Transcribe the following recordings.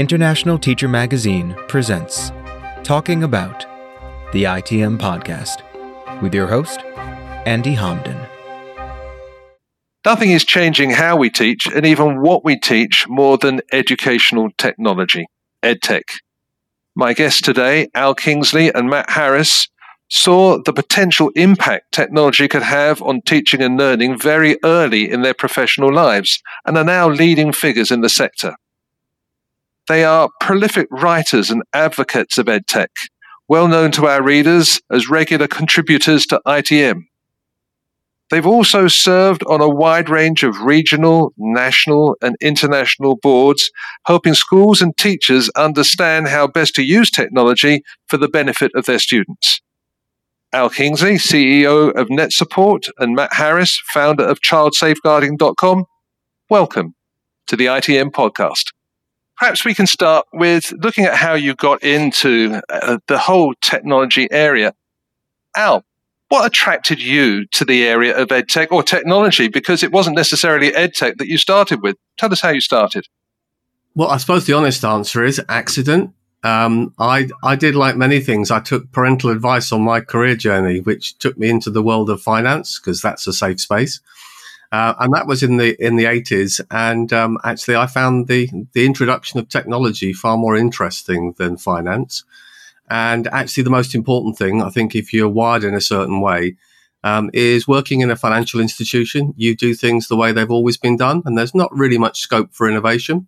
International Teacher Magazine presents Talking About the ITM Podcast with your host, Andy Homden. Nothing is changing how we teach and even what we teach more than educational technology, EdTech. My guests today, Al Kingsley and Matt Harris, saw the potential impact technology could have on teaching and learning very early in their professional lives and are now leading figures in the sector. They are prolific writers and advocates of EdTech, well known to our readers as regular contributors to ITM. They've also served on a wide range of regional, national, and international boards, helping schools and teachers understand how best to use technology for the benefit of their students. Al Kingsley, CEO of NetSupport, and Matt Harris, founder of ChildSafeguarding.com, welcome to the ITM podcast. Perhaps we can start with looking at how you got into uh, the whole technology area. Al, what attracted you to the area of edtech or technology? Because it wasn't necessarily edtech that you started with. Tell us how you started. Well, I suppose the honest answer is accident. Um, I I did like many things. I took parental advice on my career journey, which took me into the world of finance because that's a safe space, uh, and that was in the in the eighties. And um, actually, I found the the introduction of technology far more interesting than finance. And actually, the most important thing, I think, if you're wired in a certain way, um, is working in a financial institution. You do things the way they've always been done, and there's not really much scope for innovation.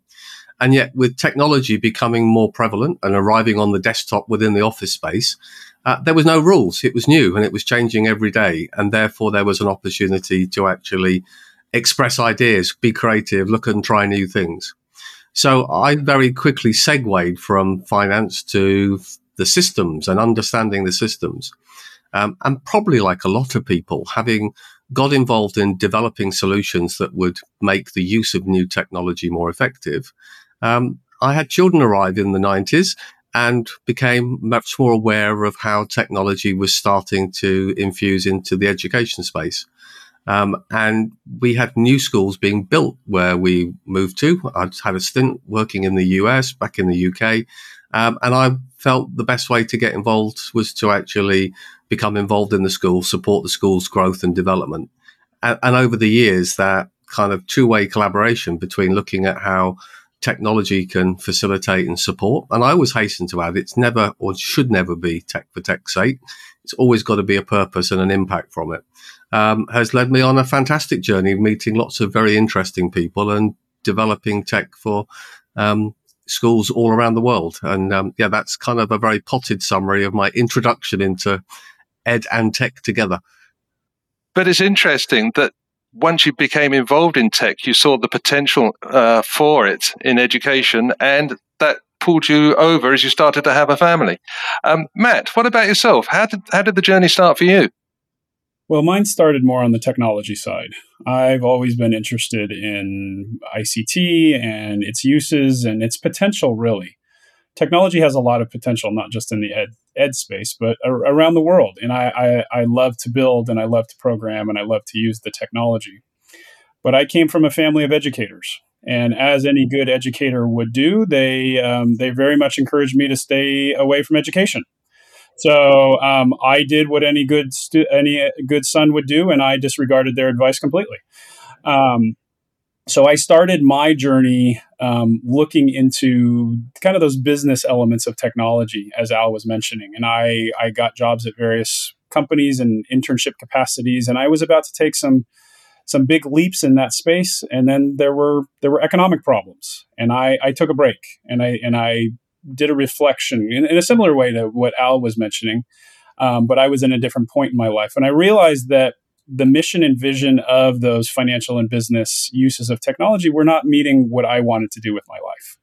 And yet, with technology becoming more prevalent and arriving on the desktop within the office space, uh, there was no rules. It was new and it was changing every day. And therefore, there was an opportunity to actually express ideas, be creative, look and try new things. So I very quickly segued from finance to the systems and understanding the systems. Um, and probably like a lot of people, having got involved in developing solutions that would make the use of new technology more effective, um, I had children arrive in the 90s and became much more aware of how technology was starting to infuse into the education space. Um, and we had new schools being built where we moved to. I'd had a stint working in the US, back in the UK, um, and I felt the best way to get involved was to actually become involved in the school, support the school's growth and development. And, and over the years, that kind of two way collaboration between looking at how technology can facilitate and support. And I always hasten to add, it's never or should never be tech for tech's sake. It's always got to be a purpose and an impact from it. Um, has led me on a fantastic journey, meeting lots of very interesting people and developing tech for um, schools all around the world. And um, yeah, that's kind of a very potted summary of my introduction into ed and tech together. But it's interesting that once you became involved in tech, you saw the potential uh, for it in education, and that pulled you over as you started to have a family. Um, Matt, what about yourself? How did how did the journey start for you? Well, mine started more on the technology side. I've always been interested in ICT and its uses and its potential, really. Technology has a lot of potential, not just in the ed, ed space, but ar- around the world. And I, I, I love to build and I love to program and I love to use the technology. But I came from a family of educators. And as any good educator would do, they, um, they very much encouraged me to stay away from education. So um, I did what any good stu- any good son would do, and I disregarded their advice completely. Um, so I started my journey um, looking into kind of those business elements of technology, as Al was mentioning, and I I got jobs at various companies and internship capacities, and I was about to take some some big leaps in that space, and then there were there were economic problems, and I I took a break, and I and I did a reflection in, in a similar way to what Al was mentioning, um, but I was in a different point in my life, and I realized that the mission and vision of those financial and business uses of technology were not meeting what I wanted to do with my life.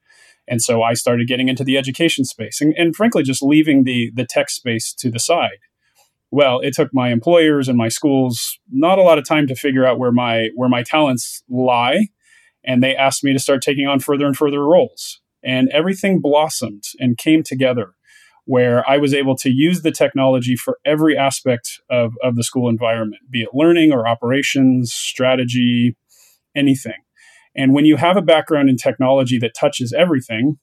And so I started getting into the education space and, and frankly, just leaving the, the tech space to the side. Well, it took my employers and my schools not a lot of time to figure out where my where my talents lie, and they asked me to start taking on further and further roles and everything blossomed and came together where I was able to use the technology for every aspect of, of the school environment, be it learning or operations, strategy, anything. And when you have a background in technology that touches everything,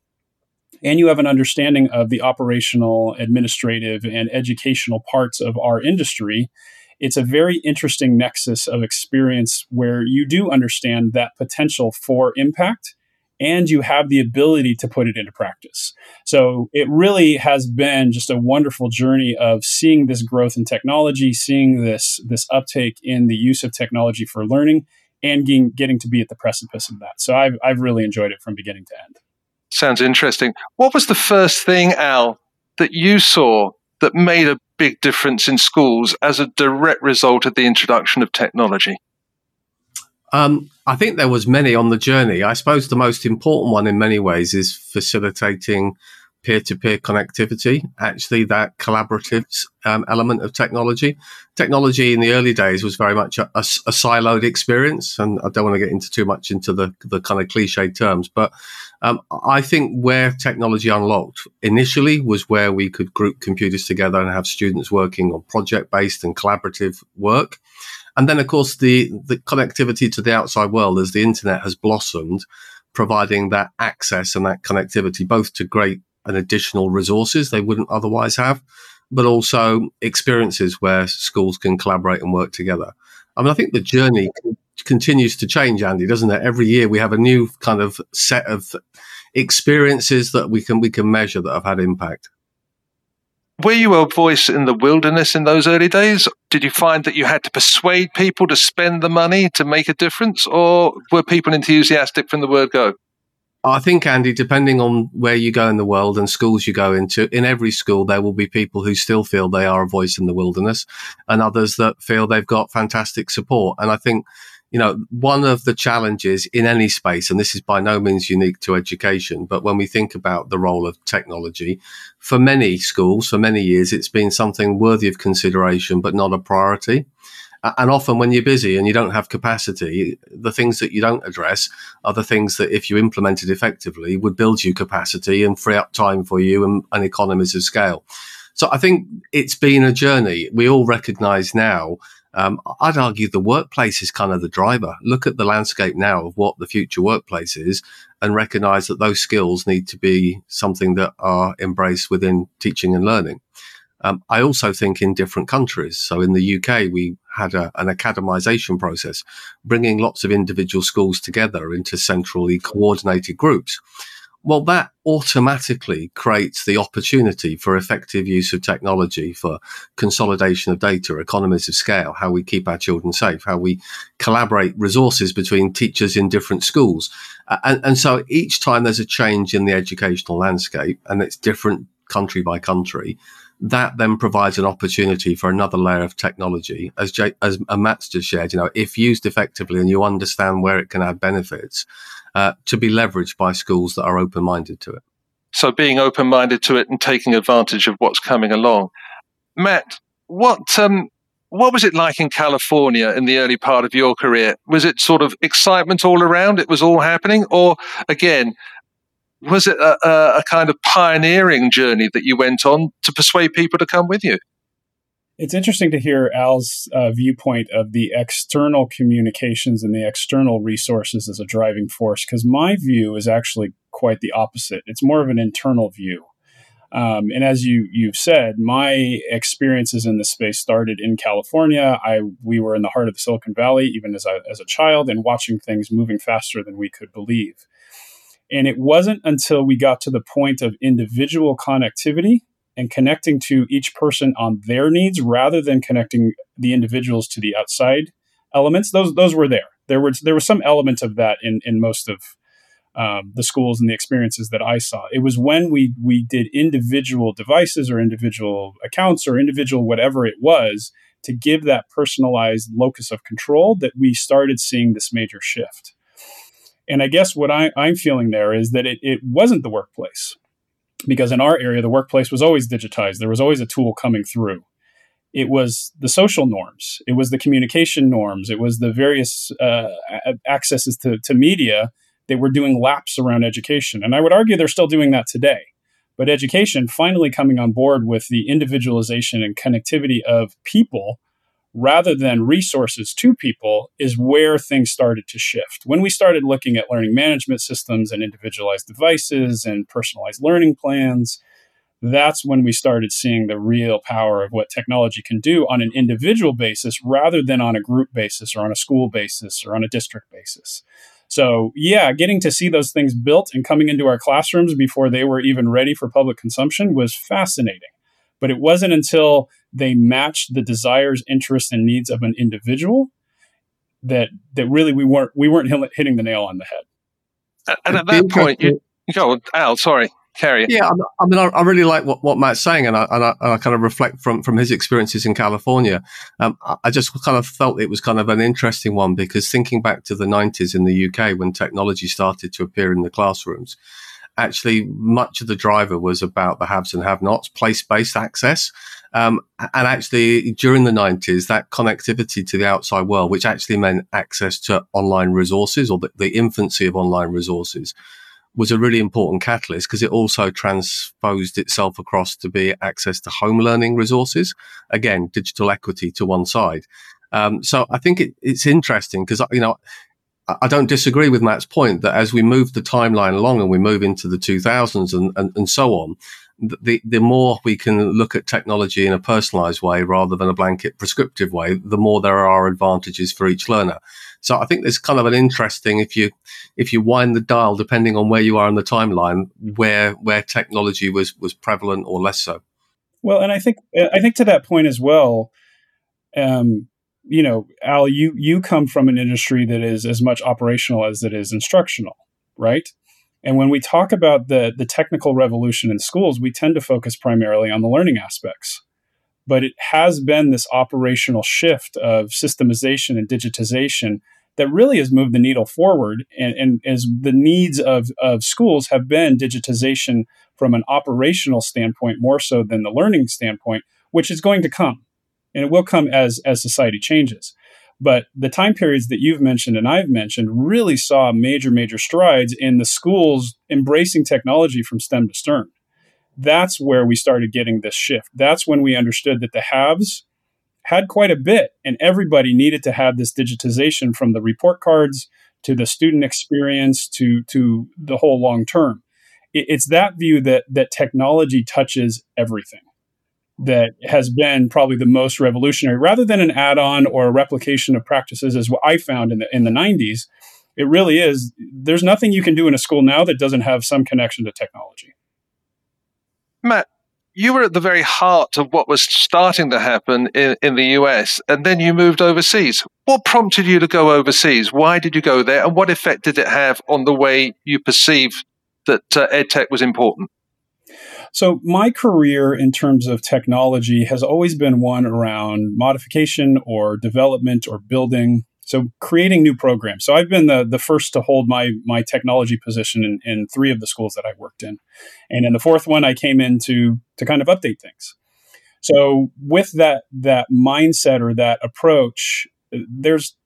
and you have an understanding of the operational, administrative, and educational parts of our industry, it's a very interesting nexus of experience where you do understand that potential for impact and you have the ability to put it into practice. So it really has been just a wonderful journey of seeing this growth in technology, seeing this this uptake in the use of technology for learning, and getting, getting to be at the precipice of that. So I've I've really enjoyed it from beginning to end. Sounds interesting. What was the first thing, Al, that you saw that made a big difference in schools as a direct result of the introduction of technology? Um, I think there was many on the journey. I suppose the most important one in many ways is facilitating peer-to-peer connectivity. Actually, that collaborative um, element of technology. Technology in the early days was very much a, a, a, siloed experience, and I don't want to get into too much into the the kind of cliche terms, but um, I think where technology unlocked initially was where we could group computers together and have students working on project-based and collaborative work. And then, of course, the, the connectivity to the outside world as the internet has blossomed, providing that access and that connectivity both to great and additional resources they wouldn't otherwise have, but also experiences where schools can collaborate and work together. I mean, I think the journey continues to change, Andy, doesn't it? Every year we have a new kind of set of experiences that we can we can measure that have had impact. Were you a voice in the wilderness in those early days? Did you find that you had to persuade people to spend the money to make a difference, or were people enthusiastic from the word go? I think, Andy, depending on where you go in the world and schools you go into, in every school, there will be people who still feel they are a voice in the wilderness and others that feel they've got fantastic support. And I think you know, one of the challenges in any space, and this is by no means unique to education, but when we think about the role of technology, for many schools, for many years, it's been something worthy of consideration, but not a priority. And often when you're busy and you don't have capacity, the things that you don't address are the things that if you implemented effectively would build you capacity and free up time for you and, and economies of scale. So I think it's been a journey. We all recognize now um, I'd argue the workplace is kind of the driver. Look at the landscape now of what the future workplace is and recognize that those skills need to be something that are embraced within teaching and learning. Um, I also think in different countries. So in the UK, we had a, an academization process, bringing lots of individual schools together into centrally coordinated groups. Well, that automatically creates the opportunity for effective use of technology for consolidation of data, economies of scale, how we keep our children safe, how we collaborate resources between teachers in different schools. And, and so each time there's a change in the educational landscape and it's different country by country, that then provides an opportunity for another layer of technology. As Jay, as Matt's just shared, you know, if used effectively and you understand where it can add benefits, uh, to be leveraged by schools that are open minded to it. So, being open minded to it and taking advantage of what's coming along. Matt, what um, what was it like in California in the early part of your career? Was it sort of excitement all around? It was all happening, or again, was it a, a, kind of pioneering journey that you went on to persuade people to come with you? It's interesting to hear Al's uh, viewpoint of the external communications and the external resources as a driving force, because my view is actually quite the opposite. It's more of an internal view. Um, and as you you've said, my experiences in this space started in California. I we were in the heart of the Silicon Valley, even as a, as a child, and watching things moving faster than we could believe. And it wasn't until we got to the point of individual connectivity and connecting to each person on their needs rather than connecting the individuals to the outside elements. Those those were there. There was there was some element of that in in most of um, the schools and the experiences that I saw. It was when we we did individual devices or individual accounts or individual whatever it was to give that personalized locus of control that we started seeing this major shift. And I guess what I, am feeling there is that it, it wasn't the workplace because in our area, the workplace was always digitized. There was always a tool coming through. It was the social norms, it was the communication norms, it was the various uh, accesses to, to media that were doing laps around education. And I would argue they're still doing that today. But education finally coming on board with the individualization and connectivity of people rather than resources to people is where things started to shift. When we started looking at learning management systems and individualized devices and personalized learning plans, that's when we started seeing the real power of what technology can do on an individual basis rather than on a group basis or on a school basis or on a district basis. So, yeah, getting to see those things built and coming into our classrooms before they were even ready for public consumption was fascinating. But it wasn't until they matched the desires, interests, and needs of an individual that that really we weren't we weren't hitting the nail on the head. And at that point, you go, Al. Sorry. Carry Yeah, I, I mean, I, I, really like what, what Matt's saying, and I, and I, and I kind of reflect from from his experiences in California. Um, I just kind of felt it was kind of an interesting one because thinking back to the '90s in the UK when technology started to appear in the classrooms, actually much of the driver was about the haves and have-nots, place-based access. Um, and actually, during the 90s, that connectivity to the outside world, which actually meant access to online resources or the, the infancy of online resources, was a really important catalyst because it also transposed itself across to be access to home learning resources. Again, digital equity to one side. Um, so I think it, it's interesting because, you know, I don't disagree with Matt's point that as we move the timeline along and we move into the 2000s and, and, and so on, the, the more we can look at technology in a personalized way rather than a blanket prescriptive way, the more there are advantages for each learner. So I think there's kind of an interesting if you if you wind the dial depending on where you are in the timeline, where where technology was was prevalent or less so. Well, and I think I think to that point as well, um, you know, Al, you you come from an industry that is as much operational as it is instructional, right? And when we talk about the the technical revolution in schools, we tend to focus primarily on the learning aspects but it has been this operational shift of systemization and digitization that really has moved the needle forward and, and as the needs of, of schools have been digitization from an operational standpoint more so than the learning standpoint which is going to come and it will come as as society changes but the time periods that you've mentioned and I've mentioned really saw major major strides in the schools embracing technology from stem to stern that's where we started getting this shift. That's when we understood that the haves had quite a bit, and everybody needed to have this digitization from the report cards to the student experience to to the whole long term. It, it's that view that that technology touches everything that has been probably the most revolutionary, rather than an add-on or a replication of practices, as what I found in the in the '90s. It really is. There's nothing you can do in a school now that doesn't have some connection to technology. Matt, you were at the very heart of what was starting to happen in, in the US, and then you moved overseas. What prompted you to go overseas? Why did you go there? And what effect did it have on the way you perceive that uh, EdTech was important? So, my career in terms of technology has always been one around modification or development or building so creating new programs. So I've been the the first to hold my my technology position in, in three of the schools that I worked in, and in the fourth one I came in to to kind of update things. So with that that mindset or that approach, there's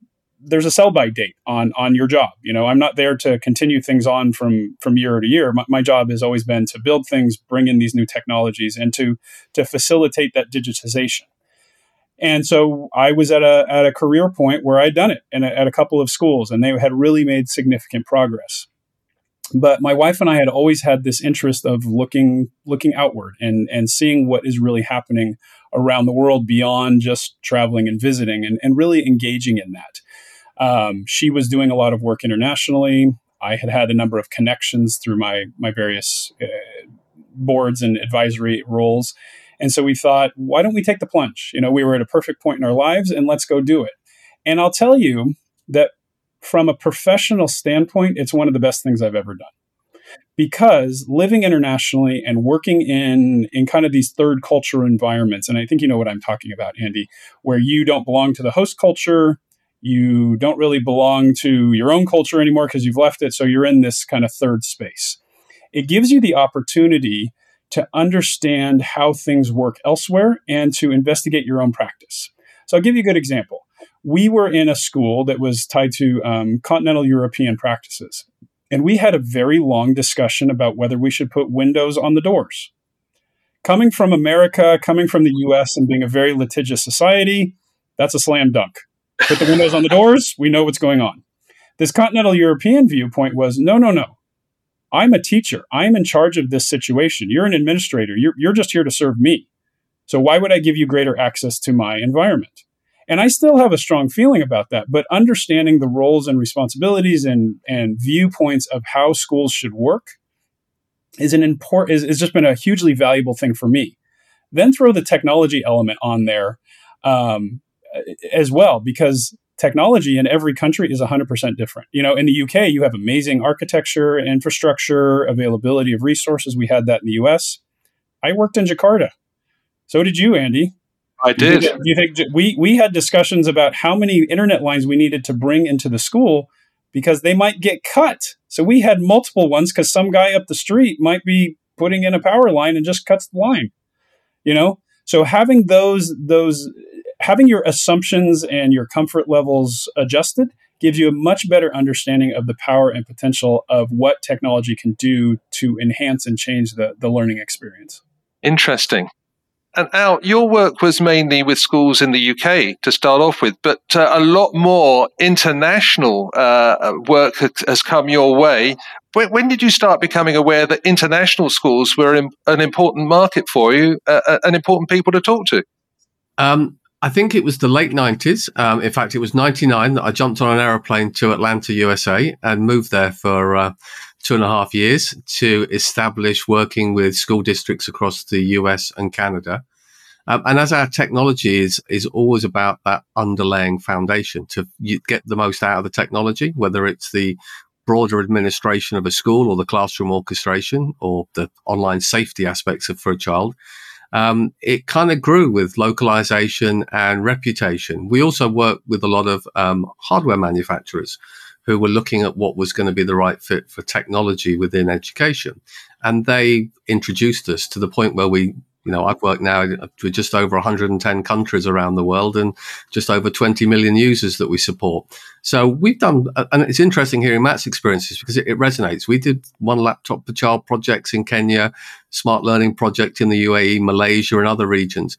there's a sell by date on on your job. You know, I'm not there to continue things on from from year to year. My, my job has always been to build things, bring in these new technologies, and to to facilitate that digitization. And so I was at a at a career point where I'd done it and at a couple of schools, and they had really made significant progress. But my wife and I had always had this interest of looking looking outward and and seeing what is really happening around the world beyond just traveling and visiting, and, and really engaging in that. Um, she was doing a lot of work internationally. I had had a number of connections through my my various uh, boards and advisory roles and so we thought, why don't we take the plunge? You know, we were at a perfect point in our lives and let's go do it. And I'll tell you that from a professional standpoint, it's one of the best things I've ever done. Because living internationally and working in in kind of these third culture environments, and I think you know what I'm talking about, Andy, where you don't belong to the host culture, you don't really belong to your own culture anymore because you've left it, so you're in this kind of third space. It gives you the opportunity to understand how things work elsewhere and to investigate your own practice. So I'll give you a good example. We were in a school that was tied to um, continental European practices, and we had a very long discussion about whether we should put windows on the doors. Coming from America, coming from the US, and being a very litigious society, That's a slam dunk. Put the windows on the doors, we know what's going on. This continental European viewpoint was no, no, no. I'm a teacher. I'm in charge of this situation. You're an administrator. You're, you're just here to serve me. So why would I give you greater access to my environment? And I still have a strong feeling about that, but understanding the roles and responsibilities and, and viewpoints of how schools should work is an important is, is just been a hugely valuable thing for me. Then throw the technology element on there um, as well, because technology in every country is 100% different. You know, in the UK, you have amazing architecture, infrastructure, availability of resources. We had that in the US. I worked in Jakarta. So did you, Andy. I did. Do you, think, do you think we, we had discussions about how many internet lines we needed to bring into the school because they might get cut. So we had multiple ones because some guy up the street might be putting in a power line and just cuts the line. You know, so having those those having your assumptions and your comfort levels adjusted gives you a much better understanding of the power and potential of what technology can do to enhance and change the, the learning experience. Interesting. And Al, your work was mainly with schools in the UK to start off with, but uh, a lot more international uh, work has come your way. When, when, did you start becoming aware that international schools were an important market for you, uh, uh, an important people to talk to? Um, I think it was the late 90s. Um, in fact, it was 99 that I jumped on an aeroplane to Atlanta, USA, and moved there for uh, two and a half years to establish working with school districts across the US and Canada. Um, and as our technology is is always about that underlying foundation to get the most out of the technology, whether it's the broader administration of a school or the classroom orchestration or the online safety aspects of for a child. Um, it kind of grew with localization and reputation. We also worked with a lot of um, hardware manufacturers who were looking at what was going to be the right fit for technology within education. And they introduced us to the point where we you know, I've worked now with just over 110 countries around the world and just over 20 million users that we support. So we've done, and it's interesting hearing Matt's experiences because it, it resonates. We did one laptop per child projects in Kenya, smart learning project in the UAE, Malaysia, and other regions.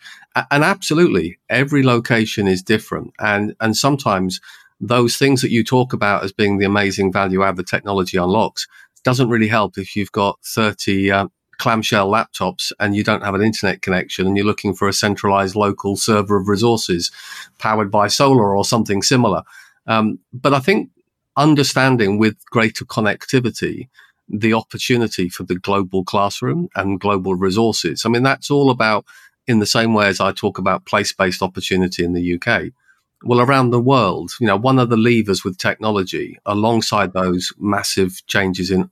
And absolutely, every location is different. And, and sometimes those things that you talk about as being the amazing value add the technology unlocks doesn't really help if you've got 30, uh, clamshell laptops and you don't have an internet connection and you're looking for a centralized local server of resources powered by solar or something similar. Um, but I think understanding with greater connectivity the opportunity for the global classroom and global resources. I mean, that's all about in the same way as I talk about place based opportunity in the UK. Well, around the world, you know, one of the levers with technology alongside those massive changes in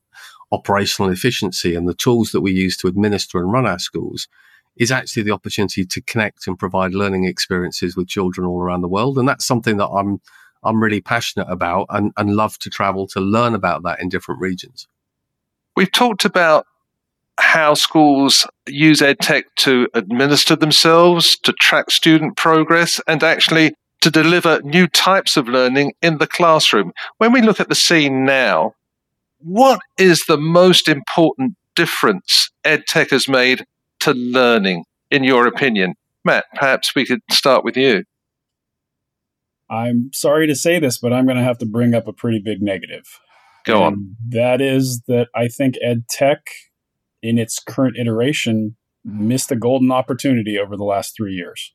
operational efficiency and the tools that we use to administer and run our schools is actually the opportunity to connect and provide learning experiences with children all around the world. And that's something that I'm I'm really passionate about and, and love to travel to learn about that in different regions. We've talked about how schools use EdTech to administer themselves, to track student progress, and actually to deliver new types of learning in the classroom. When we look at the scene now, what is the most important difference EdTech has made to learning, in your opinion? Matt, perhaps we could start with you. I'm sorry to say this, but I'm going to have to bring up a pretty big negative. Go and on. That is that I think EdTech, in its current iteration, missed a golden opportunity over the last three years.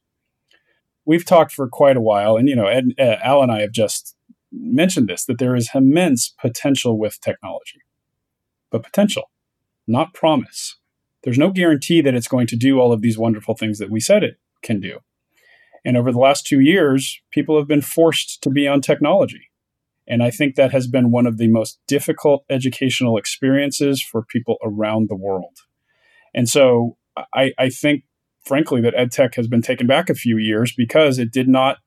We've talked for quite a while, and you know, Ed, uh, Al and I have just mentioned this that there is immense potential with technology, but potential, not promise. There's no guarantee that it's going to do all of these wonderful things that we said it can do. And over the last two years, people have been forced to be on technology. And I think that has been one of the most difficult educational experiences for people around the world. And so I, I think, frankly, that EdTech has been taken back a few years because it did not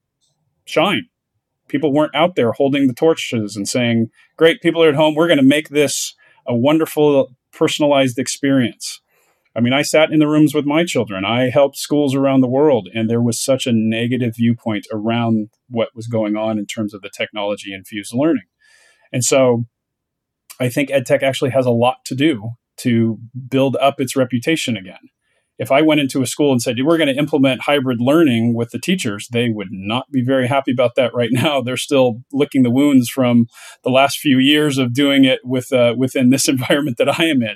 shine people weren't out there holding the torches and saying, "Great, people are at home. We're going to make this a wonderful personalized experience." I mean, I sat in the rooms with my children. I helped schools around the world, and there was such a negative viewpoint around what was going on in terms of the technology infused learning. And so I think EdTech actually has a lot to do to build up its reputation again. If I went into a school and said, we're going to implement hybrid learning with the teachers, they would not be very happy about that right now. They're still licking the wounds from the last few years of doing it with uh, within this environment that I am in.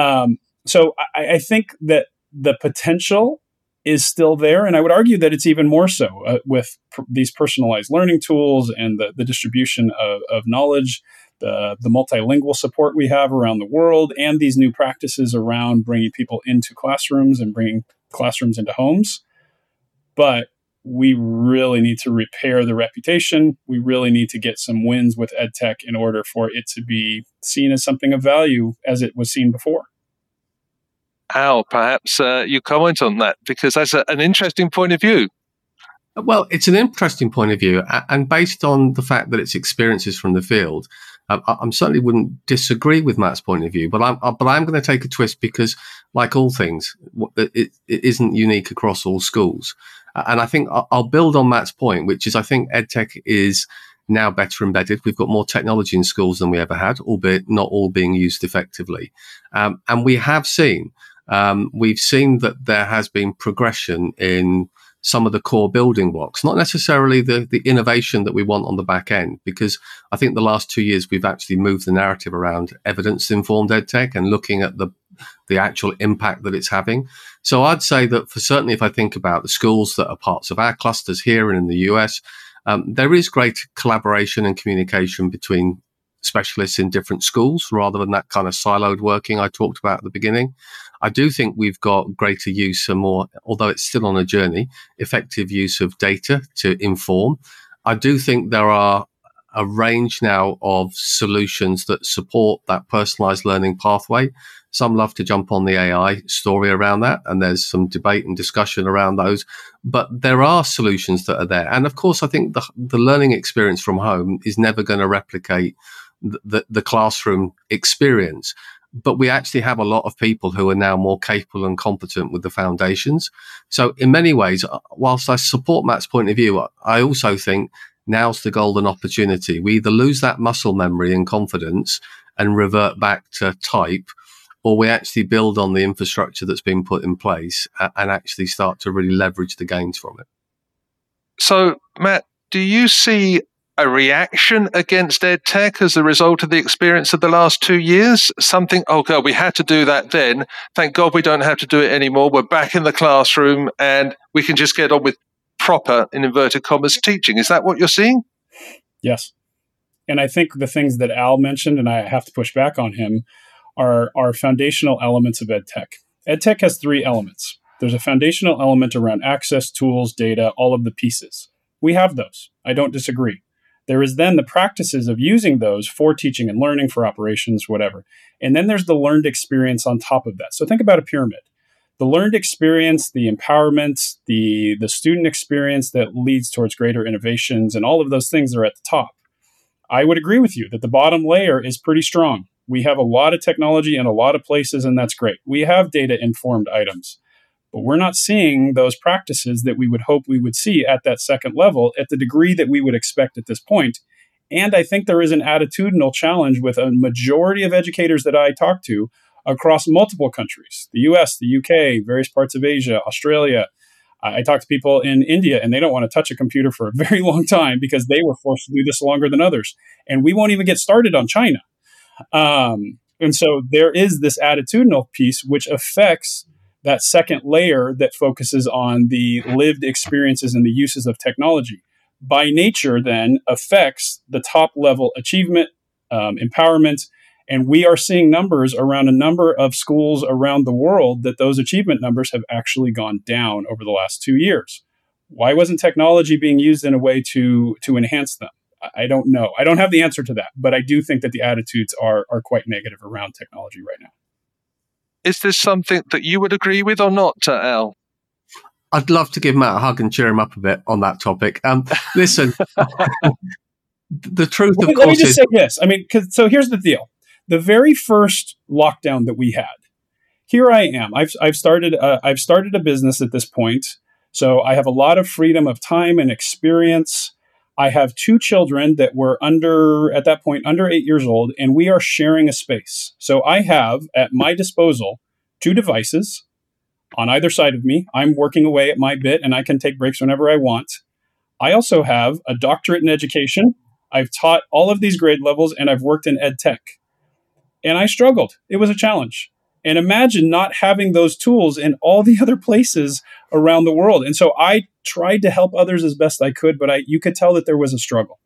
Um, so I, I, think that the potential is still there. And I would argue that it's even more so uh, with pr- these personalized learning tools and the, the distribution of, of knowledge the, the multilingual support we have around the world, and these new practices around bringing people into classrooms and bringing classrooms into homes. But we really need to repair the reputation. We really need to get some wins with EdTech in order for it to be seen as something of value as it was seen before. Al, perhaps uh, you comment on that because that's a, an interesting point of view. Well, it's an interesting point of view, and based on the fact that it's experiences from the field, I, I certainly wouldn't disagree with Matt's point of view, but I'm but I'm going to take a twist because, like all things, it, it isn't unique across all schools, and I think I'll build on Matt's point, which is I think edtech is now better embedded. We've got more technology in schools than we ever had, albeit not all being used effectively, um, and we have seen um, we've seen that there has been progression in some of the core building blocks, not necessarily the, the innovation that we want on the back end, because I think the last two years we've actually moved the narrative around evidence informed edtech and looking at the the actual impact that it's having. So I'd say that for certainly if I think about the schools that are parts of our clusters here and in the US, um, there is great collaboration and communication between specialists in different schools rather than that kind of siloed working I talked about at the beginning. I do think we've got greater use and more, although it's still on a journey, effective use of data to inform. I do think there are a range now of solutions that support that personalized learning pathway. Some love to jump on the AI story around that, and there's some debate and discussion around those. But there are solutions that are there. And of course, I think the, the learning experience from home is never going to replicate the, the, classroom experience but we actually have a lot of people who are now more capable and competent with the foundations. So, in many ways, uh, whilst I support Matt's point of view, I also think now's the golden opportunity. We either lose that muscle memory and confidence and revert back to type, or we actually build on the infrastructure that's been put in place and actually start to really leverage the gains from it. So, Matt, do you see a reaction against ed tech as a result of the experience of the last two years? Something, oh God, we had to do that then. Thank God we don't have to do it anymore. We're back in the classroom and we can just get on with proper, in inverted commas, teaching. Is that what you're seeing? Yes. And I think the things that Al mentioned, and I have to push back on him, are, are foundational elements of ed tech. Ed tech has three elements. There's a foundational element around access, tools, data, all of the pieces. We have those. I don't disagree. There is then the practices of using those for teaching and learning, for operations, whatever. And then there's the learned experience on top of that. So think about a pyramid. The learned experience, the empowerment, the, the student experience that leads towards greater innovations, and all of those things are at the top. I would agree with you that the bottom layer is pretty strong. We have a lot of technology in a lot of places, and that's great. We have data informed items. But we're not seeing those practices that we would hope we would see at that second level at the degree that we would expect at this point. And I think there is an attitudinal challenge with a majority of educators that I talk to across multiple countries the US, the UK, various parts of Asia, Australia. I talk to people in India and they don't want to touch a computer for a very long time because they were forced to do this longer than others. And we won't even get started on China. Um, and so there is this attitudinal piece which affects that second layer that focuses on the lived experiences and the uses of technology. By nature then affects the top level achievement um, empowerment and we are seeing numbers around a number of schools around the world that those achievement numbers have actually gone down over the last two years. Why wasn't technology being used in a way to to enhance them? I don't know. I don't have the answer to that but i do think that the attitudes are are quite negative around technology right now is this something that you would agree with or not, uh, Al? I'd love to give Matt a hug and cheer him up a bit on that topic. Um, listen, the truth, of course, let me just is- say this. I mean, because so here's the deal: the very first lockdown that we had, here I am. I've I've started I've started a business at this point, so I have a lot of freedom of time and experience. I have two children that were under, at that point, under eight years old, and we are sharing a space. So I have at my disposal two devices. on either side of me. I'm working away at my bit and I can take breaks whenever I want. I also have a doctorate in education. I've taught all of these grade levels and I've worked in ed tech. And I struggled. It was a challenge. And imagine not having those tools in all the other places around the world. And so I tried to help others as best I could, but I you could tell that there was a struggle.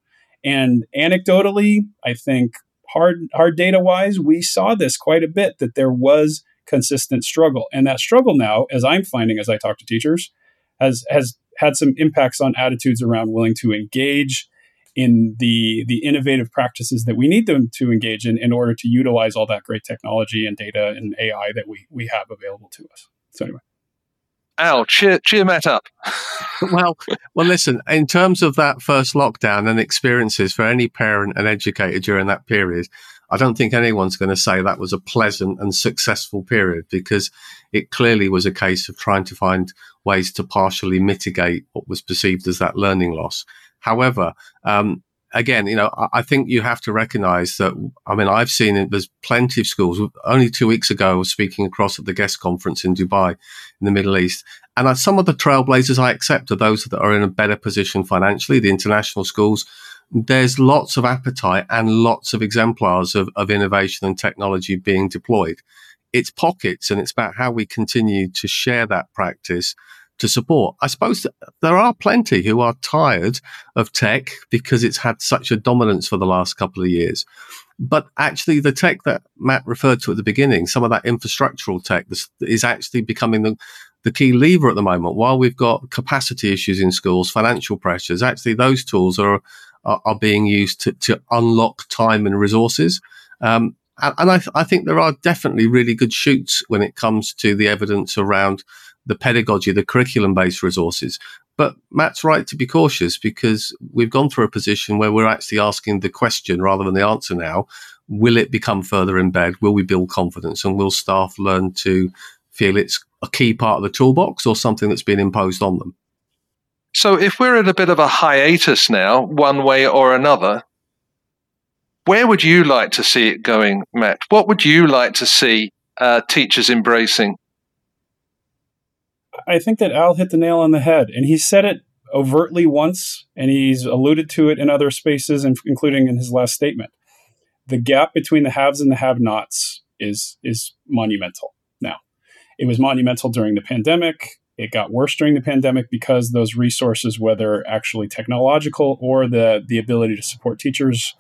And anecdotally, I think hard hard data wise, we saw this quite a bit that there was consistent struggle. And that struggle now, as I'm finding as I talk to teachers, has has had some impacts on attitudes around willing to engage in the the innovative practices that we need them to engage in in order to utilize all that great technology and data and AI that we we have available to us. So anyway. Al, cheer, cheer Matt up. well, well, listen. In terms of that first lockdown and experiences for any parent and educator during that period, I don't think anyone's going to say that was a pleasant and successful period because it clearly was a case of trying to find ways to partially mitigate what was perceived as that learning loss. However, um, again, you know, I, think you have to recognize that. I mean, I've seen it. There's plenty of schools. Only two weeks ago, I was speaking across at the GESS conference in Dubai, in the Middle East, and I, some of the trailblazers I accept are those that are in a better position financially. The international schools. There's lots of appetite and lots of exemplars of, of innovation and technology being deployed. It's pockets, and it's about how we continue to share that practice to support. I suppose there are plenty who are tired of tech because it's had such a dominance for the last couple of years. But actually, the tech that Matt referred to at the beginning, some of that infrastructural tech is actually becoming the, the key lever at the moment. While we've got capacity issues in schools, financial pressures, actually those tools are are, are being used to, to unlock time and resources. Um, and, I, th- I think there are definitely really good shoots when it comes to the evidence around the pedagogy, the curriculum based resources. But Matt's right to be cautious because we've gone through a position where we're actually asking the question rather than the answer now. Will it become further bed? Will we build confidence? And will staff learn to feel it's a key part of the toolbox or something that's been imposed on them? So, if we're at a bit of a hiatus now, one way or another, where would you like to see it going, Matt? What would you like to see uh, teachers embracing? I think that Al hit the nail on the head, and he said it overtly once, and he's alluded to it in other spaces, including in his last statement. The gap between the haves and the have-nots is is monumental. Now, it was monumental during the pandemic. It got worse during the pandemic because those resources, whether actually technological or the the ability to support teachers,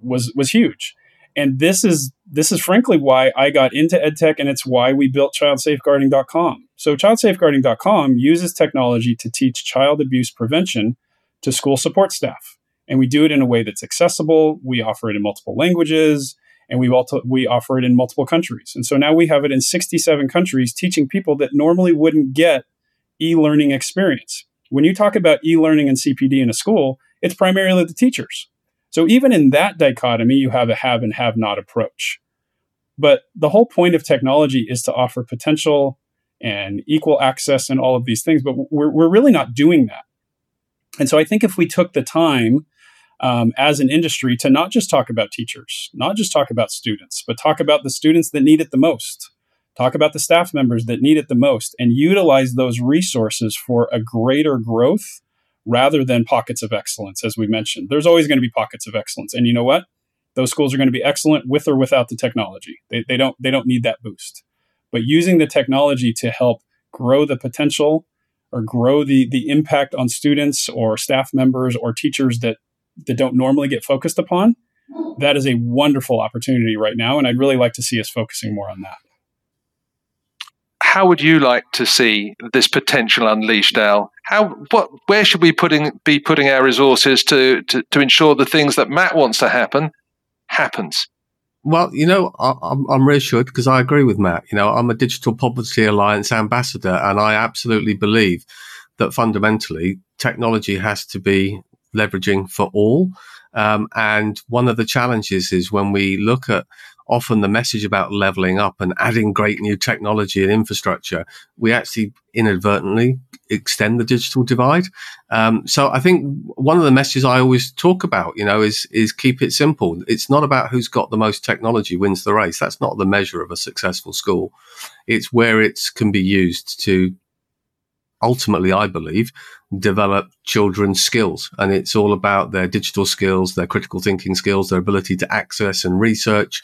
was was huge. And this is this is frankly why I got into EdTech, and it's why we built ChildSafeguarding.com. So ChildSafeguarding.com uses technology to teach child abuse prevention to school support staff, and we do it in a way that's accessible. We offer it in multiple languages and we also we offer it in multiple countries. And so now we have it in 67 countries teaching people that normally wouldn't get e-learning experience. When you talk about e-learning and CPD in a school, it's primarily the teachers. So even in that dichotomy, you have a have and have not approach. But the whole point of technology is to offer potential and equal access and all of these things, but we're, we're really not doing that. And so I think if we took the time um, as an industry to not just talk about teachers, not just talk about students, but talk about the students that need it the most, talk about the staff members that need it the most, and utilize those resources for a greater growth rather than pockets of excellence, as we mentioned. There's always going to be pockets of excellence. And you know what? Those schools are going to be excellent with or without the technology. They, they don't they don't need that boost. But using the technology to help grow the potential or grow the the impact on students or staff members or teachers that that don't normally get focused upon, that is a wonderful opportunity right now. And I'd really like to see us focusing more on that. How would you like to see this potential unleashed, Al? How, what, where should we putting, be putting our resources to, to, to ensure the things that Matt wants to happen happens? Well, you know, I, am I'm reassured because I agree with Matt. You know, I'm a Digital Poverty Alliance ambassador, and I absolutely believe that fundamentally technology has to be leveraging for all. Um, and one of the challenges is when we look at often the message about leveling up and adding great new technology and infrastructure, we actually inadvertently extend the digital divide. Um, so I think one of the messages I always talk about, you know, is is keep it simple. It's not about who's got the most technology wins the race. That's not the measure of a successful school. It's where it can be used to ultimately, I believe, develop children's skills. And it's all about their digital skills, their critical thinking skills, their ability to access and research.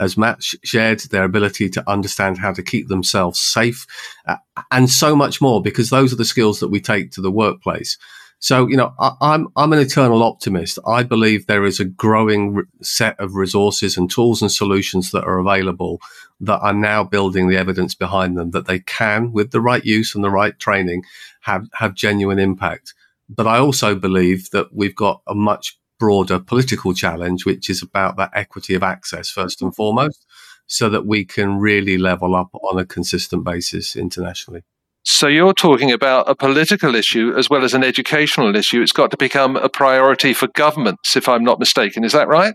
As Matt shared, their ability to understand how to keep themselves safe uh, and so much more, because those are the skills that we take to the workplace. So, you know, I, I'm, I'm an eternal optimist. I believe there is a growing re- set of resources and tools and solutions that are available that are now building the evidence behind them that they can, with the right use and the right training, have, have genuine impact. But I also believe that we've got a much broader political challenge, which is about that equity of access first and foremost, so that we can really level up on a consistent basis internationally. So you're talking about a political issue as well as an educational issue. It's got to become a priority for governments, if I'm not mistaken. Is that right?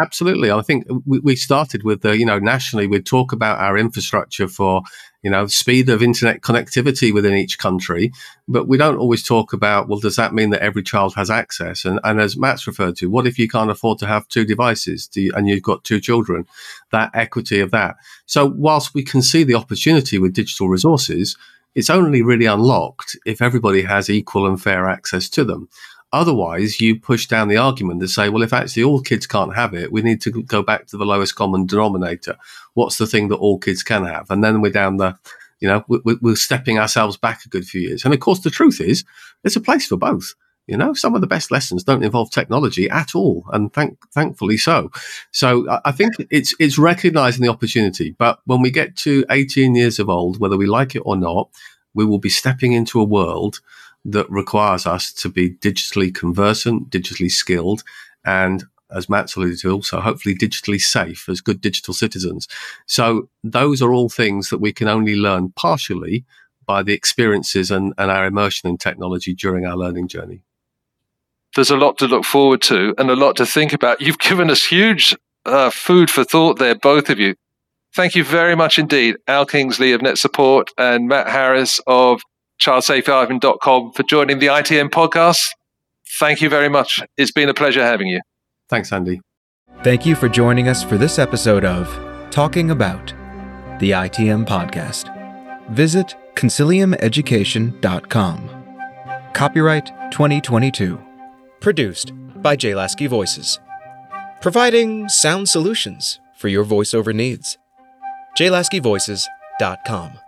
Absolutely. I think we started with the, you know, nationally, we'd talk about our infrastructure for, you know, speed of internet connectivity within each country, but we don't always talk about, well, does that mean that every child has access? And, and as Matt's referred to, what if you can't afford to have two devices you, and you've got two children? That equity of that. So whilst we can see the opportunity with digital resources, it's only really unlocked if everybody has equal and fair access to them. Otherwise, you push down the argument to say, well, if actually all kids can't have it, we need to go back to the lowest common denominator. What's the thing that all kids can have? And then we're down the, you know, we're stepping ourselves back a good few years. And of course, the truth is, there's a place for both. You know, some of the best lessons don't involve technology at all, and thank, thankfully so. So I think it's it's recognizing the opportunity. But when we get to 18 years of old, whether we like it or not, we will be stepping into a world that requires us to be digitally conversant, digitally skilled, and as Matt's alluded to, also hopefully digitally safe as good digital citizens. So those are all things that we can only learn partially by the experiences and, and our immersion in technology during our learning journey there's a lot to look forward to and a lot to think about. You've given us huge uh, food for thought there, both of you. Thank you very much indeed, Al Kingsley of NetSupport and Matt Harris of childsafeguarding.com for joining the ITM podcast. Thank you very much. It's been a pleasure having you. Thanks, Andy. Thank you for joining us for this episode of Talking About the ITM podcast. Visit consiliumeducation.com. Copyright 2022. Produced by Lasky Voices. Providing sound solutions for your voiceover needs. JLaskyVoices.com.